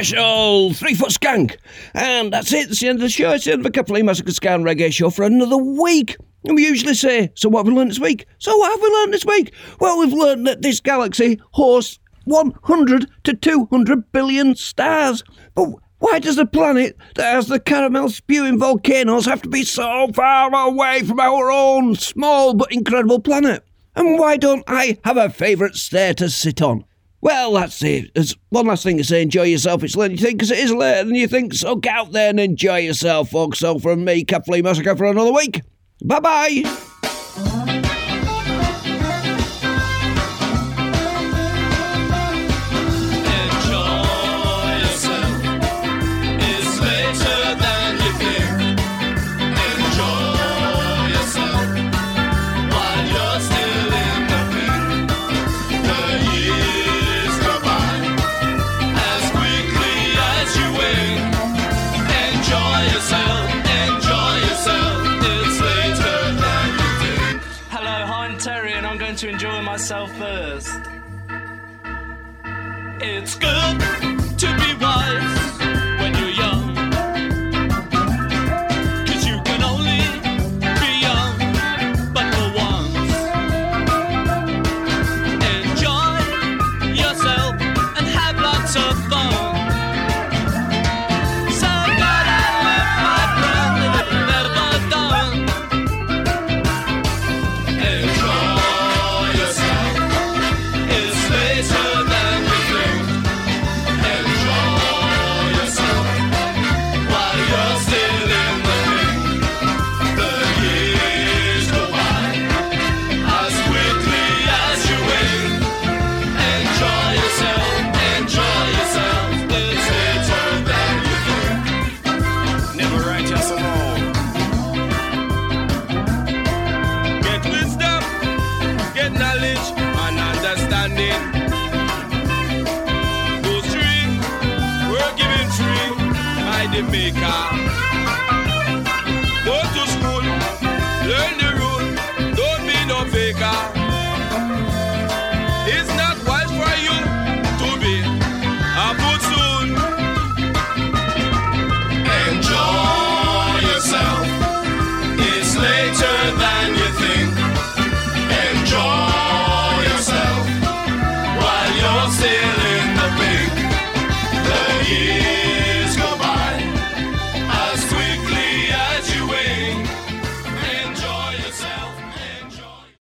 International, three foot skank. And that's it. It's the end of the show. It's the end of a couple of Massacre Scan Reggae show for another week. And we usually say, So what have we learned this week? So what have we learned this week? Well, we've learned that this galaxy hosts 100 to 200 billion stars. But why does a planet that has the caramel spewing volcanoes have to be so far away from our own small but incredible planet? And why don't I have a favourite stair to sit on? Well, that's it. There's one last thing to say. Enjoy yourself. It's late, you think, because it is later than you think. So get out there and enjoy yourself, folks. So from me, Cat Flea Massacre, for another week. Bye bye. It's good